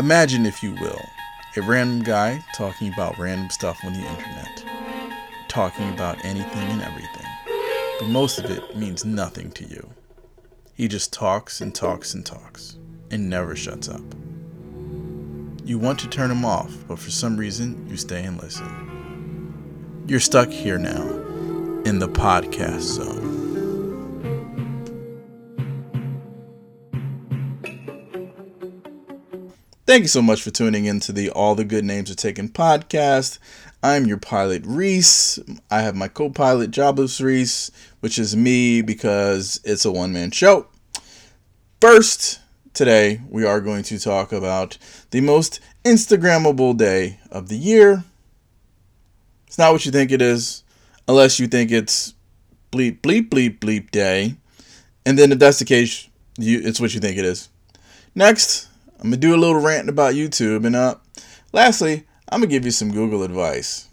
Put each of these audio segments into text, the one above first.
Imagine, if you will, a random guy talking about random stuff on the internet, talking about anything and everything, but most of it means nothing to you. He just talks and talks and talks and never shuts up. You want to turn him off, but for some reason you stay and listen. You're stuck here now in the podcast zone. Thank you so much for tuning in to the All the Good Names Are Taken podcast. I'm your pilot, Reese. I have my co pilot, Jobless Reese, which is me because it's a one man show. First, today we are going to talk about the most Instagrammable day of the year. It's not what you think it is, unless you think it's bleep, bleep, bleep, bleep day. And then if that's the case, you, it's what you think it is. Next, I'm gonna do a little rant about YouTube, and uh, lastly, I'm gonna give you some Google advice.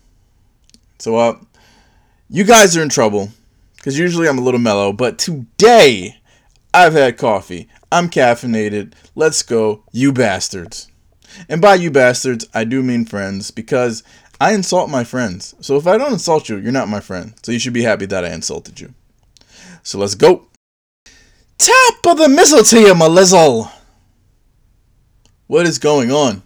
So, uh, you guys are in trouble because usually I'm a little mellow, but today I've had coffee. I'm caffeinated. Let's go, you bastards. And by you bastards, I do mean friends because I insult my friends. So if I don't insult you, you're not my friend. So you should be happy that I insulted you. So let's go. Top of the mistletoe, my lizzle. What is going on?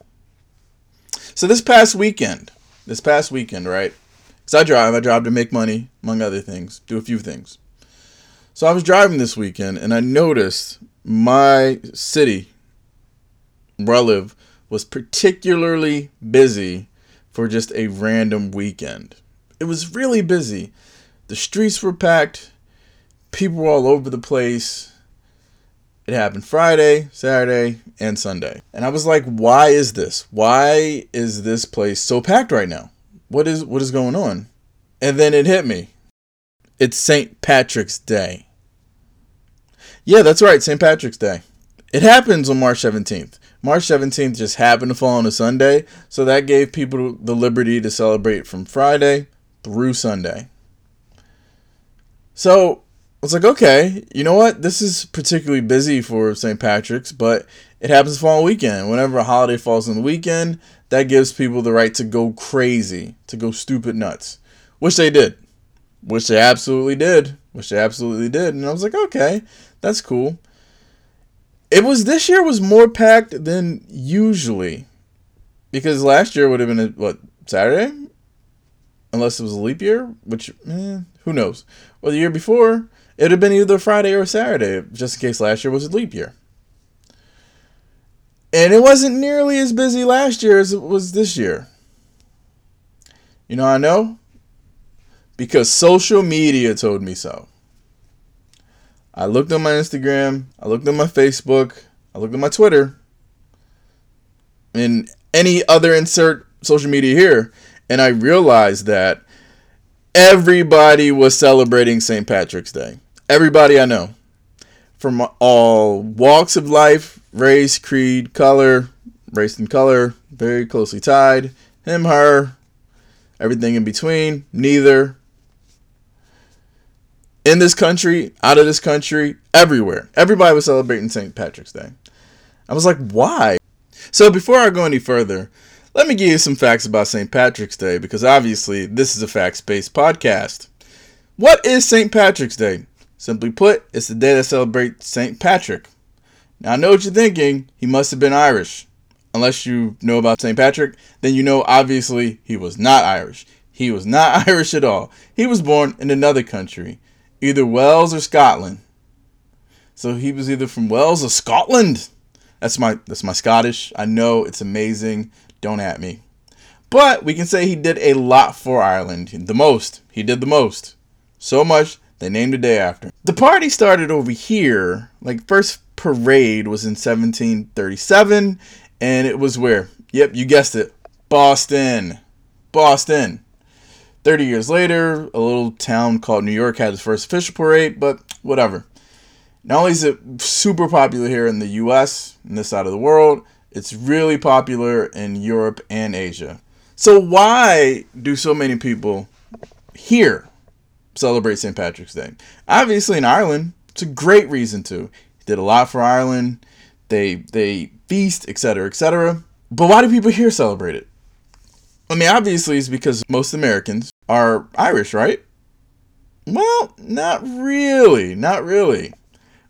So this past weekend, this past weekend, right? Because I drive, I drive to make money, among other things, do a few things. So I was driving this weekend and I noticed my city where I live was particularly busy for just a random weekend. It was really busy. The streets were packed, people were all over the place. It happened Friday, Saturday, and Sunday. And I was like, why is this? Why is this place so packed right now? What is what is going on? And then it hit me. It's St. Patrick's Day. Yeah, that's right, St. Patrick's Day. It happens on March 17th. March 17th just happened to fall on a Sunday, so that gave people the liberty to celebrate from Friday through Sunday. So was like, okay, you know what? This is particularly busy for St. Patrick's, but it happens to fall on weekend. Whenever a holiday falls on the weekend, that gives people the right to go crazy, to go stupid nuts, which they did, which they absolutely did, which they absolutely did. And I was like, okay, that's cool. It was this year was more packed than usually, because last year would have been a, what Saturday, unless it was a leap year, which eh, who knows. Well, the year before it would have been either Friday or Saturday, just in case last year was a leap year. And it wasn't nearly as busy last year as it was this year. You know I know? Because social media told me so. I looked on my Instagram, I looked on my Facebook, I looked on my Twitter, and any other insert social media here, and I realized that everybody was celebrating St. Patrick's Day. Everybody I know from all walks of life, race, creed, color, race and color, very closely tied. Him, her, everything in between, neither. In this country, out of this country, everywhere. Everybody was celebrating St. Patrick's Day. I was like, why? So before I go any further, let me give you some facts about St. Patrick's Day because obviously this is a facts based podcast. What is St. Patrick's Day? Simply put, it's the day that celebrates St. Patrick. Now, I know what you're thinking. He must have been Irish. Unless you know about St. Patrick, then you know obviously he was not Irish. He was not Irish at all. He was born in another country, either Wales or Scotland. So he was either from Wales or Scotland. That's my that's my Scottish. I know it's amazing. Don't at me. But we can say he did a lot for Ireland. The most. He did the most. So much they named a day after. The party started over here. Like first parade was in 1737 and it was where? Yep, you guessed it. Boston. Boston. 30 years later, a little town called New York had its first official parade, but whatever. Not only is it super popular here in the US, in this side of the world, it's really popular in Europe and Asia. So, why do so many people here celebrate St. Patrick's Day. Obviously, in Ireland, it's a great reason to. He did a lot for Ireland. They they feast, etc., etc. But why do people here celebrate it? I mean, obviously, it's because most Americans are Irish, right? Well, not really. Not really.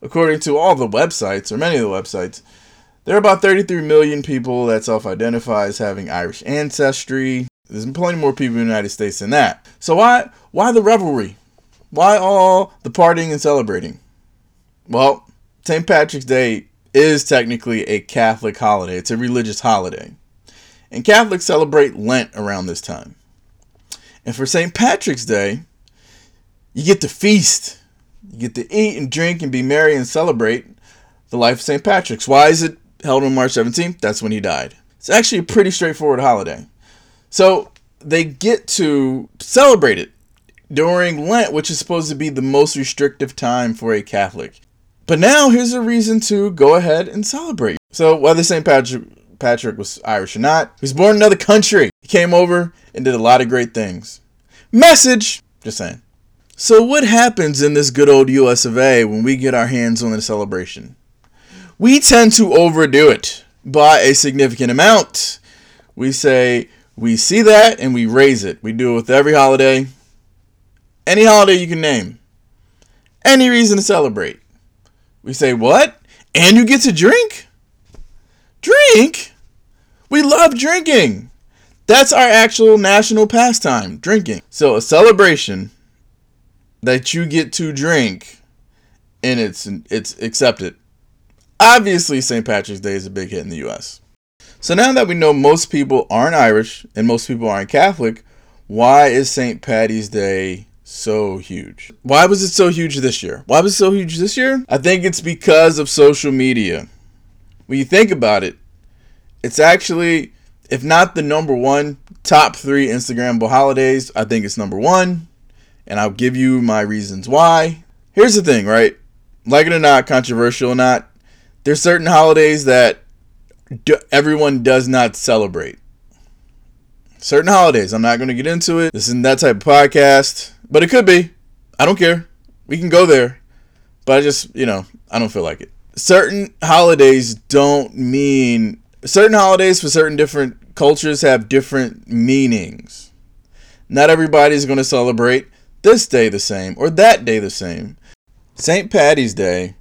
According to all the websites, or many of the websites, there are about 33 million people that self identify as having Irish ancestry. There's plenty more people in the United States than that. So why why the revelry? Why all the partying and celebrating? Well, St. Patrick's Day is technically a Catholic holiday. It's a religious holiday. And Catholics celebrate Lent around this time. And for St. Patrick's Day, you get to feast. You get to eat and drink and be merry and celebrate the life of St. Patrick's. Why is it held on March 17th? That's when he died. It's actually a pretty straightforward holiday. So they get to celebrate it during Lent, which is supposed to be the most restrictive time for a Catholic. But now here's a reason to go ahead and celebrate. So whether St. Patrick Patrick was Irish or not, he was born in another country. He came over and did a lot of great things. Message, just saying. So what happens in this good old US of A when we get our hands on the celebration? We tend to overdo it by a significant amount. We say we see that and we raise it. We do it with every holiday. Any holiday you can name. Any reason to celebrate. We say, What? And you get to drink? Drink? We love drinking. That's our actual national pastime, drinking. So a celebration that you get to drink and it's it's accepted. Obviously St. Patrick's Day is a big hit in the US. So now that we know most people aren't Irish and most people aren't Catholic, why is St. Patty's Day so huge. Why was it so huge this year? Why was it so huge this year? I think it's because of social media. When you think about it, it's actually, if not the number one, top three Instagrammable holidays. I think it's number one, and I'll give you my reasons why. Here's the thing, right? Like it or not, controversial or not, there's certain holidays that everyone does not celebrate. Certain holidays. I'm not going to get into it. This isn't that type of podcast. But it could be. I don't care. We can go there. But I just, you know, I don't feel like it. Certain holidays don't mean certain holidays for certain different cultures have different meanings. Not everybody's going to celebrate this day the same or that day the same. St. Patty's Day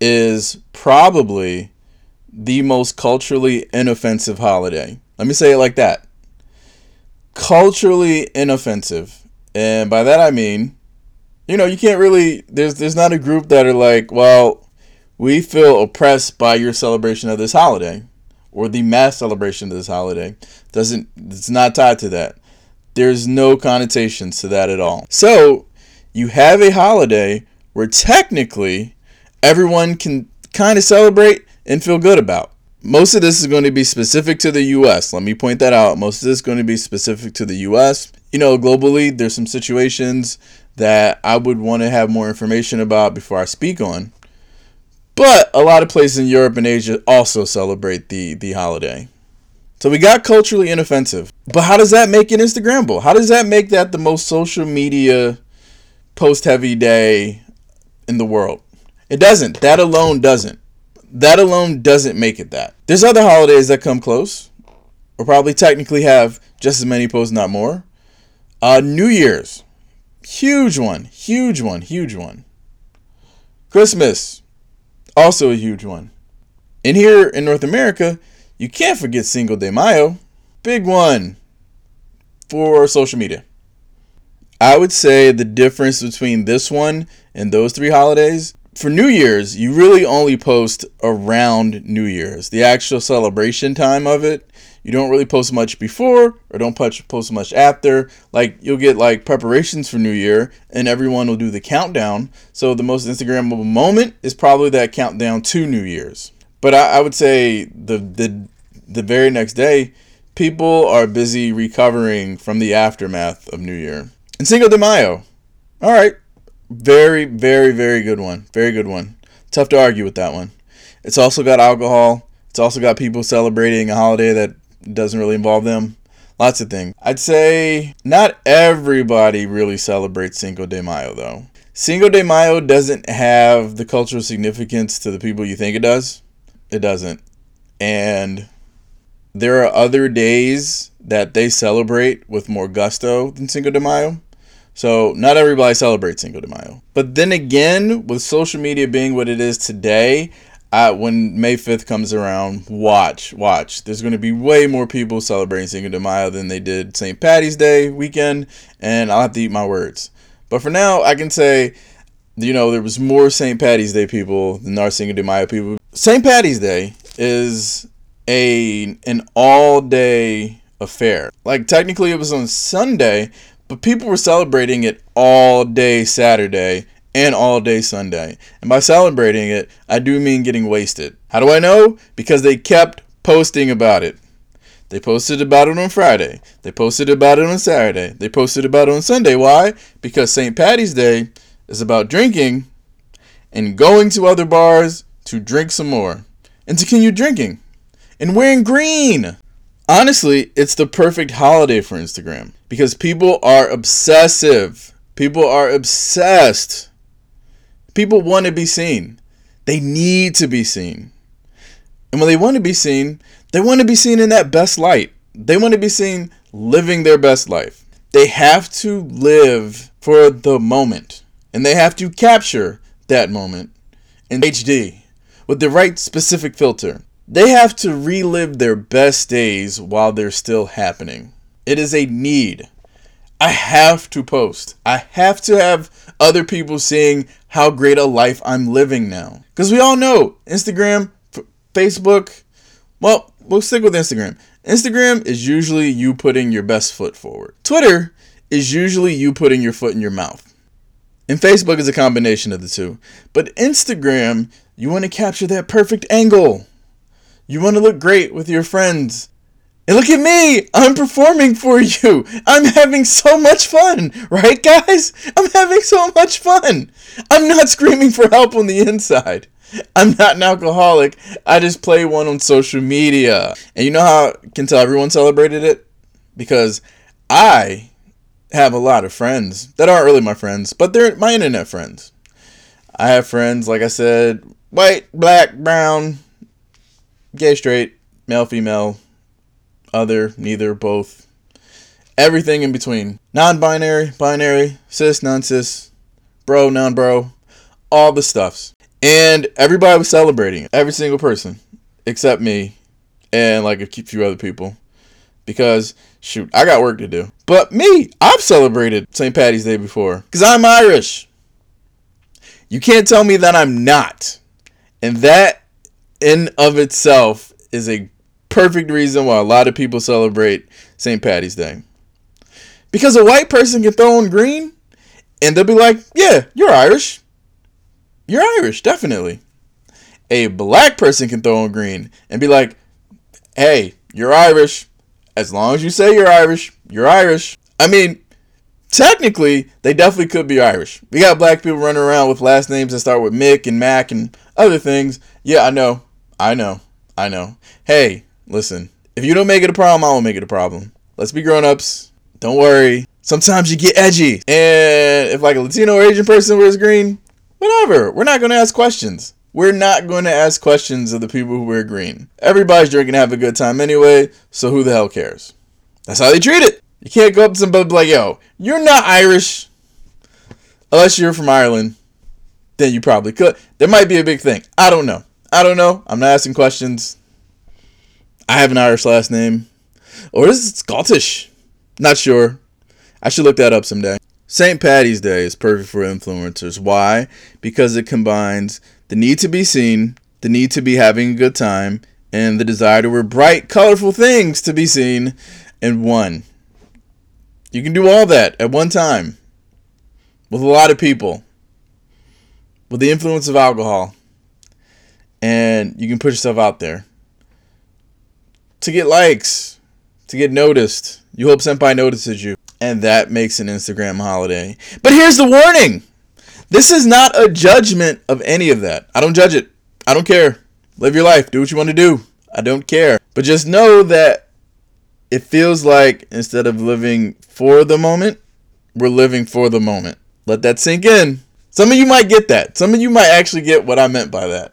is probably the most culturally inoffensive holiday. Let me say it like that. Culturally inoffensive. And by that I mean, you know, you can't really there's there's not a group that are like, well, we feel oppressed by your celebration of this holiday or the mass celebration of this holiday. Doesn't it's not tied to that. There's no connotations to that at all. So, you have a holiday where technically everyone can kind of celebrate and feel good about. Most of this is going to be specific to the US. Let me point that out. Most of this is going to be specific to the US you know, globally, there's some situations that I would want to have more information about before I speak on. But a lot of places in Europe and Asia also celebrate the, the holiday. So we got culturally inoffensive. But how does that make it Instagrammable? How does that make that the most social media post heavy day in the world? It doesn't. That alone doesn't. That alone doesn't make it that. There's other holidays that come close, or probably technically have just as many posts, not more. Uh, New Year's, huge one, huge one, huge one. Christmas, also a huge one. And here in North America, you can't forget Cinco de Mayo, big one for social media. I would say the difference between this one and those three holidays for New Year's, you really only post around New Year's. The actual celebration time of it, you don't really post much before or don't post much after. Like you'll get like preparations for New Year and everyone will do the countdown. So the most Instagrammable moment is probably that countdown to New Year's. But I, I would say the the the very next day, people are busy recovering from the aftermath of New Year. And Cinco de Mayo. All right, very, very, very good one. Very good one. Tough to argue with that one. It's also got alcohol. It's also got people celebrating a holiday that doesn't really involve them. Lots of things. I'd say not everybody really celebrates Cinco de Mayo, though. Cinco de Mayo doesn't have the cultural significance to the people you think it does. It doesn't. And there are other days that they celebrate with more gusto than Cinco de Mayo. So not everybody celebrates Cinco de Mayo. But then again, with social media being what it is today, uh, when May 5th comes around, watch, watch. There's going to be way more people celebrating Cinco de Mayo than they did St. Patty's Day weekend, and I'll have to eat my words. But for now, I can say, you know, there was more St. Patty's Day people than our Cinco de Mayo people. St. Patty's Day is a an all day affair. Like technically it was on Sunday, but people were celebrating it all day Saturday and all day Sunday. And by celebrating it, I do mean getting wasted. How do I know? Because they kept posting about it. They posted about it on Friday. They posted about it on Saturday. They posted about it on Sunday. Why? Because St. Patty's Day is about drinking and going to other bars to drink some more and to continue drinking and wearing green. Honestly, it's the perfect holiday for Instagram because people are obsessive. People are obsessed. People want to be seen. They need to be seen. And when they want to be seen, they want to be seen in that best light. They want to be seen living their best life. They have to live for the moment and they have to capture that moment in HD with the right specific filter. They have to relive their best days while they're still happening. It is a need. I have to post. I have to have other people seeing how great a life I'm living now. Because we all know Instagram, F- Facebook, well, we'll stick with Instagram. Instagram is usually you putting your best foot forward. Twitter is usually you putting your foot in your mouth. And Facebook is a combination of the two. But Instagram, you want to capture that perfect angle. You want to look great with your friends. And look at me! I'm performing for you! I'm having so much fun! Right, guys? I'm having so much fun! I'm not screaming for help on the inside. I'm not an alcoholic. I just play one on social media. And you know how I can tell everyone celebrated it? Because I have a lot of friends that aren't really my friends, but they're my internet friends. I have friends, like I said, white, black, brown, gay, straight, male, female, other, neither, both, everything in between. Non binary, binary, cis, non cis, bro, non bro, all the stuffs. And everybody was celebrating every single person except me and like a few other people because shoot, I got work to do. But me, I've celebrated St. Patty's Day before because I'm Irish. You can't tell me that I'm not. And that in of itself is a perfect reason why a lot of people celebrate St. Patty's Day. Because a white person can throw on green and they'll be like, yeah, you're Irish. You're Irish, definitely. A black person can throw on green and be like, hey, you're Irish. As long as you say you're Irish, you're Irish. I mean, technically, they definitely could be Irish. We got black people running around with last names that start with Mick and Mac and other things. Yeah, I know. I know. I know. Hey, listen. If you don't make it a problem, I won't make it a problem. Let's be grown ups. Don't worry. Sometimes you get edgy. And if like a Latino or Asian person wears green, whatever. We're not going to ask questions. We're not going to ask questions of the people who wear green. Everybody's drinking have a good time anyway, so who the hell cares? That's how they treat it. You can't go up to somebody like, yo, you're not Irish. Unless you're from Ireland, then you probably could. There might be a big thing. I don't know. I don't know. I'm not asking questions. I have an Irish last name. Or is it Scottish? Not sure. I should look that up someday. St. Patty's Day is perfect for influencers. Why? Because it combines the need to be seen, the need to be having a good time, and the desire to wear bright, colorful things to be seen in one. You can do all that at one time with a lot of people with the influence of alcohol. And you can put yourself out there to get likes, to get noticed. You hope Senpai notices you. And that makes an Instagram holiday. But here's the warning this is not a judgment of any of that. I don't judge it. I don't care. Live your life. Do what you want to do. I don't care. But just know that it feels like instead of living for the moment, we're living for the moment. Let that sink in. Some of you might get that. Some of you might actually get what I meant by that.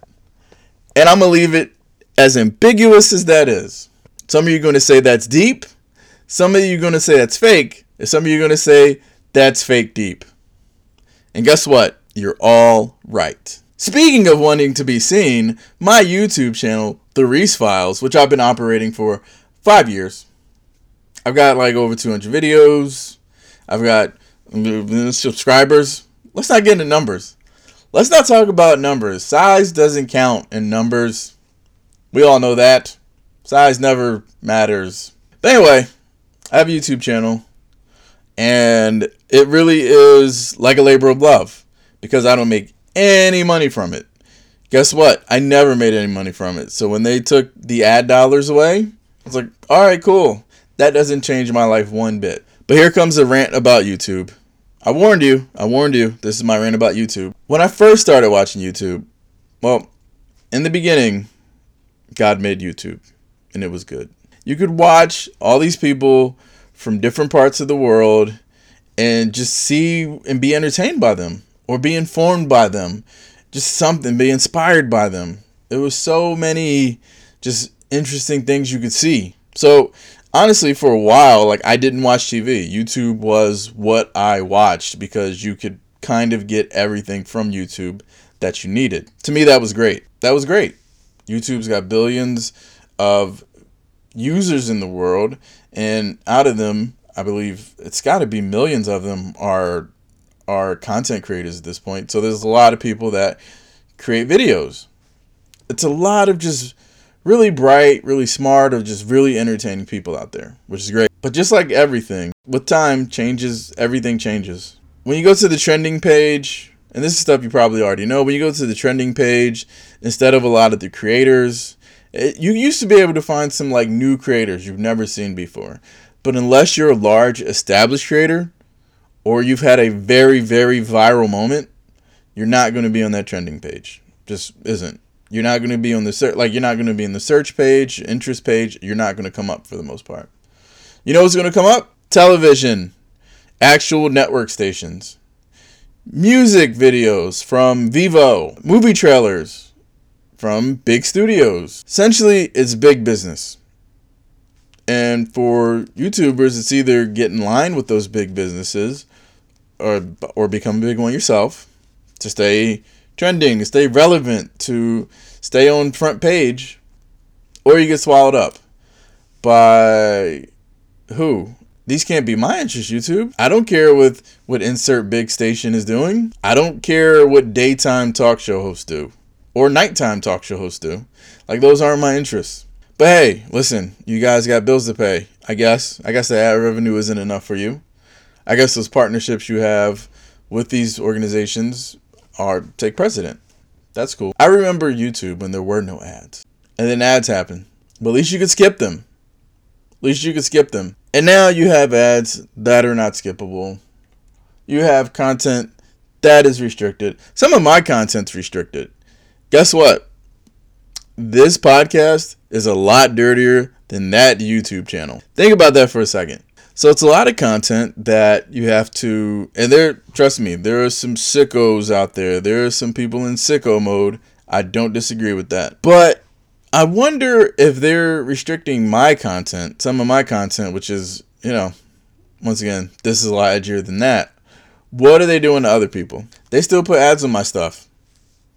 And I'm going to leave it as ambiguous as that is. Some of you are going to say that's deep. Some of you are going to say that's fake. And some of you are going to say that's fake deep. And guess what? You're all right. Speaking of wanting to be seen, my YouTube channel, The Reese Files, which I've been operating for five years, I've got like over 200 videos. I've got mm, subscribers. Let's not get into numbers. Let's not talk about numbers. Size doesn't count in numbers. We all know that. Size never matters. But anyway, I have a YouTube channel. And it really is like a labor of love because I don't make any money from it. Guess what? I never made any money from it. So when they took the ad dollars away, I was like, all right, cool. That doesn't change my life one bit. But here comes a rant about YouTube. I warned you. I warned you. This is my rant about YouTube. When I first started watching YouTube, well, in the beginning, God made YouTube and it was good. You could watch all these people from different parts of the world and just see and be entertained by them or be informed by them. Just something, be inspired by them. There was so many just interesting things you could see. So honestly, for a while, like I didn't watch TV. YouTube was what I watched because you could kind of get everything from YouTube that you needed. To me, that was great. That was great. YouTube's got billions of users in the world, and out of them, I believe it's got to be millions of them are are content creators at this point. So there's a lot of people that create videos. It's a lot of just really bright, really smart, or just really entertaining people out there, which is great. But just like everything, with time changes, everything changes. When you go to the trending page, and this is stuff you probably already know, when you go to the trending page, instead of a lot of the creators, it, you used to be able to find some like new creators you've never seen before. But unless you're a large established creator or you've had a very, very viral moment, you're not going to be on that trending page. Just isn't. You're not going to be on the search like you're not going to be in the search page, interest page. You're not going to come up for the most part. You know what's going to come up? Television, actual network stations, music videos from Vevo, movie trailers from big studios. Essentially, it's big business. And for YouTubers, it's either get in line with those big businesses or or become a big one yourself to stay trending, to stay relevant, to stay on front page, or you get swallowed up by who? These can't be my interests, YouTube. I don't care what what insert big station is doing. I don't care what daytime talk show hosts do or nighttime talk show hosts do. Like those aren't my interests. But hey, listen, you guys got bills to pay. I guess. I guess the ad revenue isn't enough for you. I guess those partnerships you have with these organizations are take precedent. That's cool. I remember YouTube when there were no ads. And then ads happen. But at least you could skip them. At least you could skip them. And now you have ads that are not skippable. You have content that is restricted. Some of my content's restricted. Guess what? This podcast is a lot dirtier than that YouTube channel. Think about that for a second. So it's a lot of content that you have to, and there, trust me, there are some sickos out there. There are some people in sicko mode. I don't disagree with that. But I wonder if they're restricting my content, some of my content, which is, you know, once again, this is a lot edgier than that. What are they doing to other people? They still put ads on my stuff.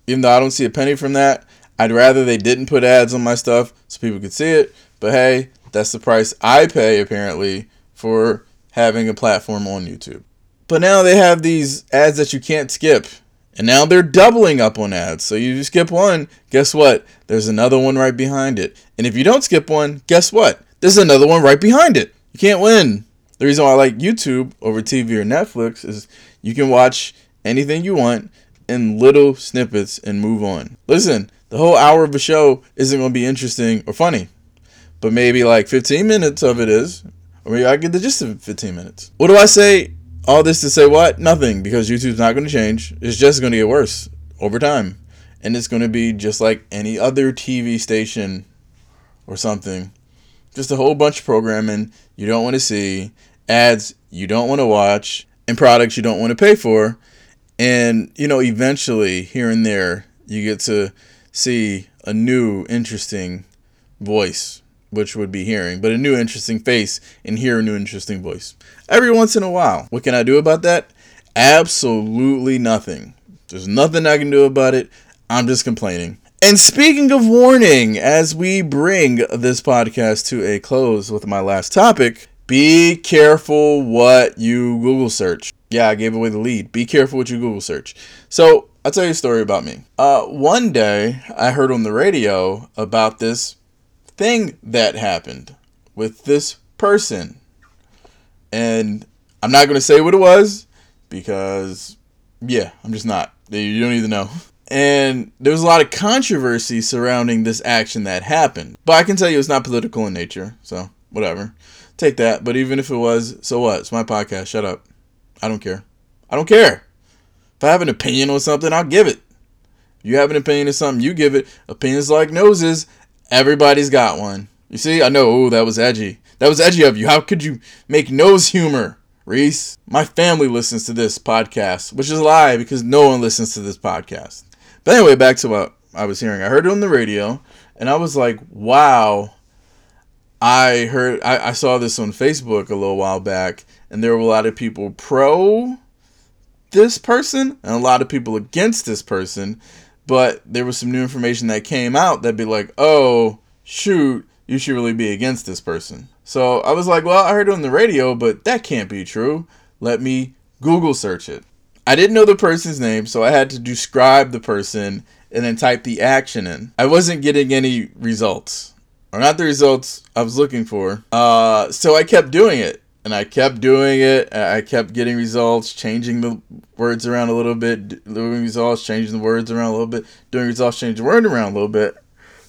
Even though I don't see a penny from that, I'd rather they didn't put ads on my stuff so people could see it. But hey, that's the price I pay apparently for having a platform on YouTube. But now they have these ads that you can't skip. And now they're doubling up on ads. So you skip one, guess what? There's another one right behind it. And if you don't skip one, guess what? There's another one right behind it. You can't win. The reason why I like YouTube over TV or Netflix is you can watch anything you want in little snippets and move on. Listen, the whole hour of a show isn't going to be interesting or funny, but maybe like 15 minutes of it is, or maybe I get the gist of 15 minutes. What do I say? All this to say what? Nothing, because YouTube's not going to change. It's just going to get worse over time. And it's going to be just like any other TV station or something. Just a whole bunch of programming you don't want to see, ads you don't want to watch, and products you don't want to pay for. And, you know, eventually, here and there, you get to see a new, interesting voice which would be hearing, but a new interesting face and hear a new interesting voice. Every once in a while. What can I do about that? Absolutely nothing. There's nothing I can do about it. I'm just complaining. And speaking of warning, as we bring this podcast to a close with my last topic, be careful what you Google search. Yeah, I gave away the lead. Be careful what you Google search. So, I'll tell you a story about me. Uh, one day, I heard on the radio about this thing that happened with this person. And I'm not going to say what it was because, yeah, I'm just not. You don't even know. And there was a lot of controversy surrounding this action that happened. But I can tell you it's not political in nature, so whatever. Take that. But even if it was, so what? It's my podcast. Shut up. I don't care. I don't care. If I have an opinion on something, I'll give it. If you have an opinion on something, you give it. Opinions like noses. Everybody's got one. You see, I know, oh, that was edgy. That was edgy of you. How could you make nose humor, Reese? My family listens to this podcast, which is a lie because no one listens to this podcast. But anyway, back to what I was hearing. I heard it on the radio, and I was like, wow. I heard, I, I saw this on Facebook a little while back, and there were a lot of people pro this person and a lot of people against this person. But there was some new information that came out that'd be like, oh, shoot, you should really be against this person. So I was like, well, I heard it on the radio, but that can't be true. Let me Google search it. I didn't know the person's name, so I had to describe the person and then type the action in. I wasn't getting any results, or not the results I was looking for. Uh, so I kept doing it, and I kept doing it. I kept getting results, changing the words around a little bit, doing results, changing the words around a little bit, doing results, changing the word around a little bit,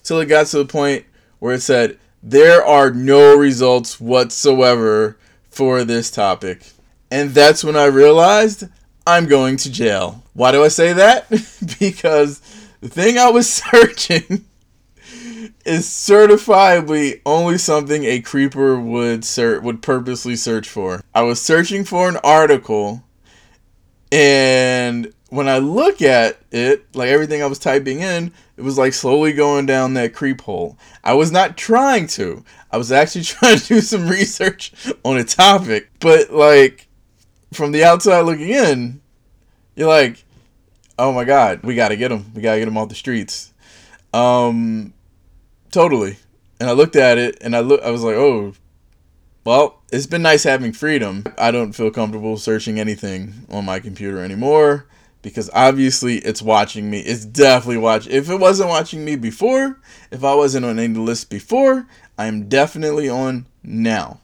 till it got to the point where it said there are no results whatsoever for this topic. And that's when I realized I'm going to jail. Why do I say that? because the thing I was searching is certifiably only something a creeper would ser- would purposely search for. I was searching for an article and when I look at it, like everything I was typing in, it was like slowly going down that creep hole. I was not trying to. I was actually trying to do some research on a topic, but like from the outside looking in, you're like, oh my god, we gotta get him. We gotta get him off the streets. Um, totally. And I looked at it, and I look. I was like, oh, well, it's been nice having freedom. I don't feel comfortable searching anything on my computer anymore because obviously it's watching me. It's definitely watching. If it wasn't watching me before, if I wasn't on any list before, I'm definitely on now.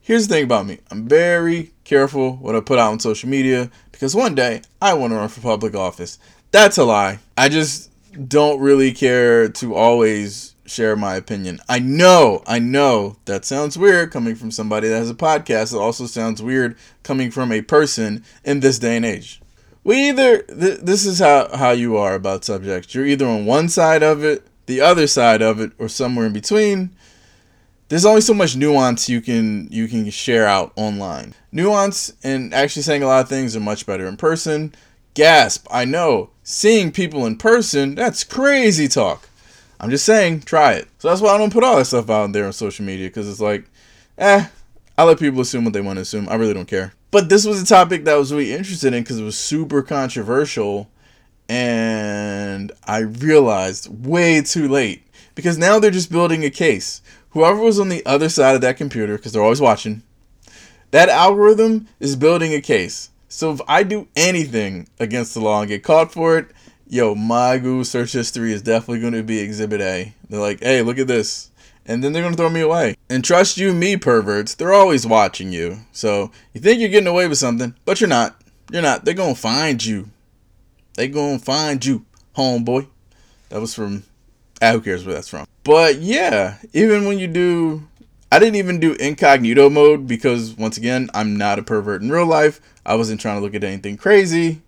Here's the thing about me I'm very careful what I put out on social media because one day I want to run for public office. That's a lie. I just don't really care to always share my opinion. I know, I know that sounds weird coming from somebody that has a podcast. It also sounds weird coming from a person in this day and age. We either, th- this is how, how you are about subjects. You're either on one side of it, the other side of it, or somewhere in between there's only so much nuance you can you can share out online. Nuance and actually saying a lot of things are much better in person. Gasp! I know seeing people in person that's crazy talk. I'm just saying, try it. So that's why I don't put all that stuff out there on social media because it's like, eh, I let people assume what they want to assume. I really don't care. But this was a topic that I was really interested in because it was super controversial, and I realized way too late because now they're just building a case whoever was on the other side of that computer, because they're always watching, that algorithm is building a case. So if I do anything against the law and get caught for it, yo, my Google search history is definitely going to be Exhibit A. They're like, hey, look at this. And then they're going to throw me away. And trust you, me, perverts, they're always watching you. So you think you're getting away with something, but you're not. You're not. They're going to find you. They're going to find you, homeboy. That was from Ah, who cares where that's from? But yeah, even when you do, I didn't even do incognito mode because once again, I'm not a pervert in real life. I wasn't trying to look at anything crazy.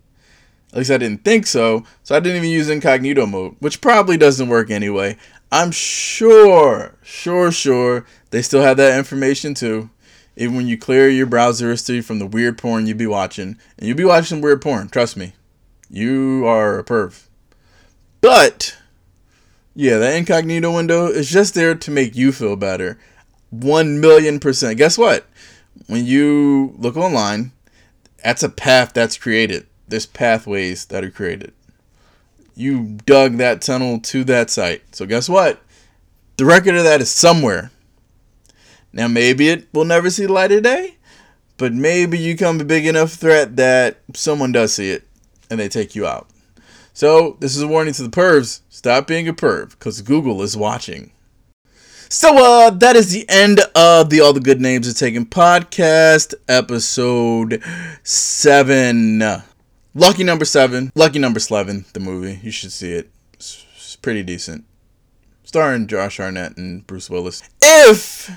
At least I didn't think so. So I didn't even use incognito mode, which probably doesn't work anyway. I'm sure, sure, sure they still have that information too. Even when you clear your browser history from the weird porn you'd be watching, and you'll be watching weird porn, trust me. You are a perv. But Yeah, that incognito window is just there to make you feel better. 1 million percent. Guess what? When you look online, that's a path that's created. There's pathways that are created. You dug that tunnel to that site. So, guess what? The record of that is somewhere. Now, maybe it will never see the light of day, but maybe you become a big enough threat that someone does see it and they take you out. So, this is a warning to the pervs stop being a perv because Google is watching. So, uh, that is the end of the All the Good Names Are Taken podcast, episode seven. Lucky number seven. Lucky number Slevin, the movie. You should see it. It's, pretty decent. Starring Josh Hartnett and Bruce Willis. If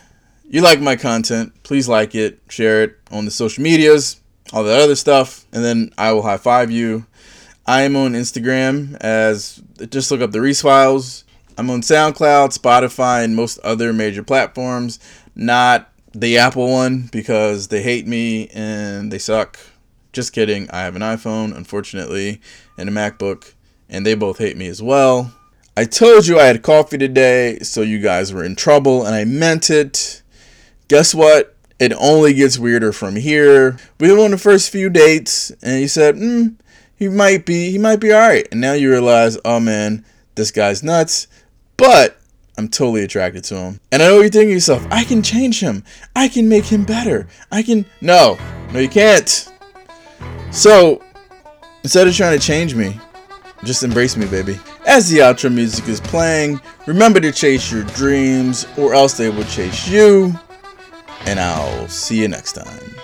you like my content, please like it, share it on the social medias, all that other stuff, and then I will high five you. I am on Instagram as just look up the Reese Files. I'm on SoundCloud, Spotify, and most other major platforms. Not the Apple one because they hate me and they suck. Just kidding. I have an iPhone, unfortunately, and a MacBook, and they both hate me as well. I told you I had coffee today, so you guys were in trouble, and I meant it. Guess what? It only gets weirder from here. We went on the first few dates, and you said, hmm, he might be, he might be alright. And now you realize, oh man, this guy's nuts. But I'm totally attracted to him. And I know you're thinking to yourself, I can change him. I can make him better. I can. No, no, you can't. So, instead of trying to change me, just embrace me, baby. As the outro music is playing, remember to chase your dreams, or else they will chase you. And I'll see you next time.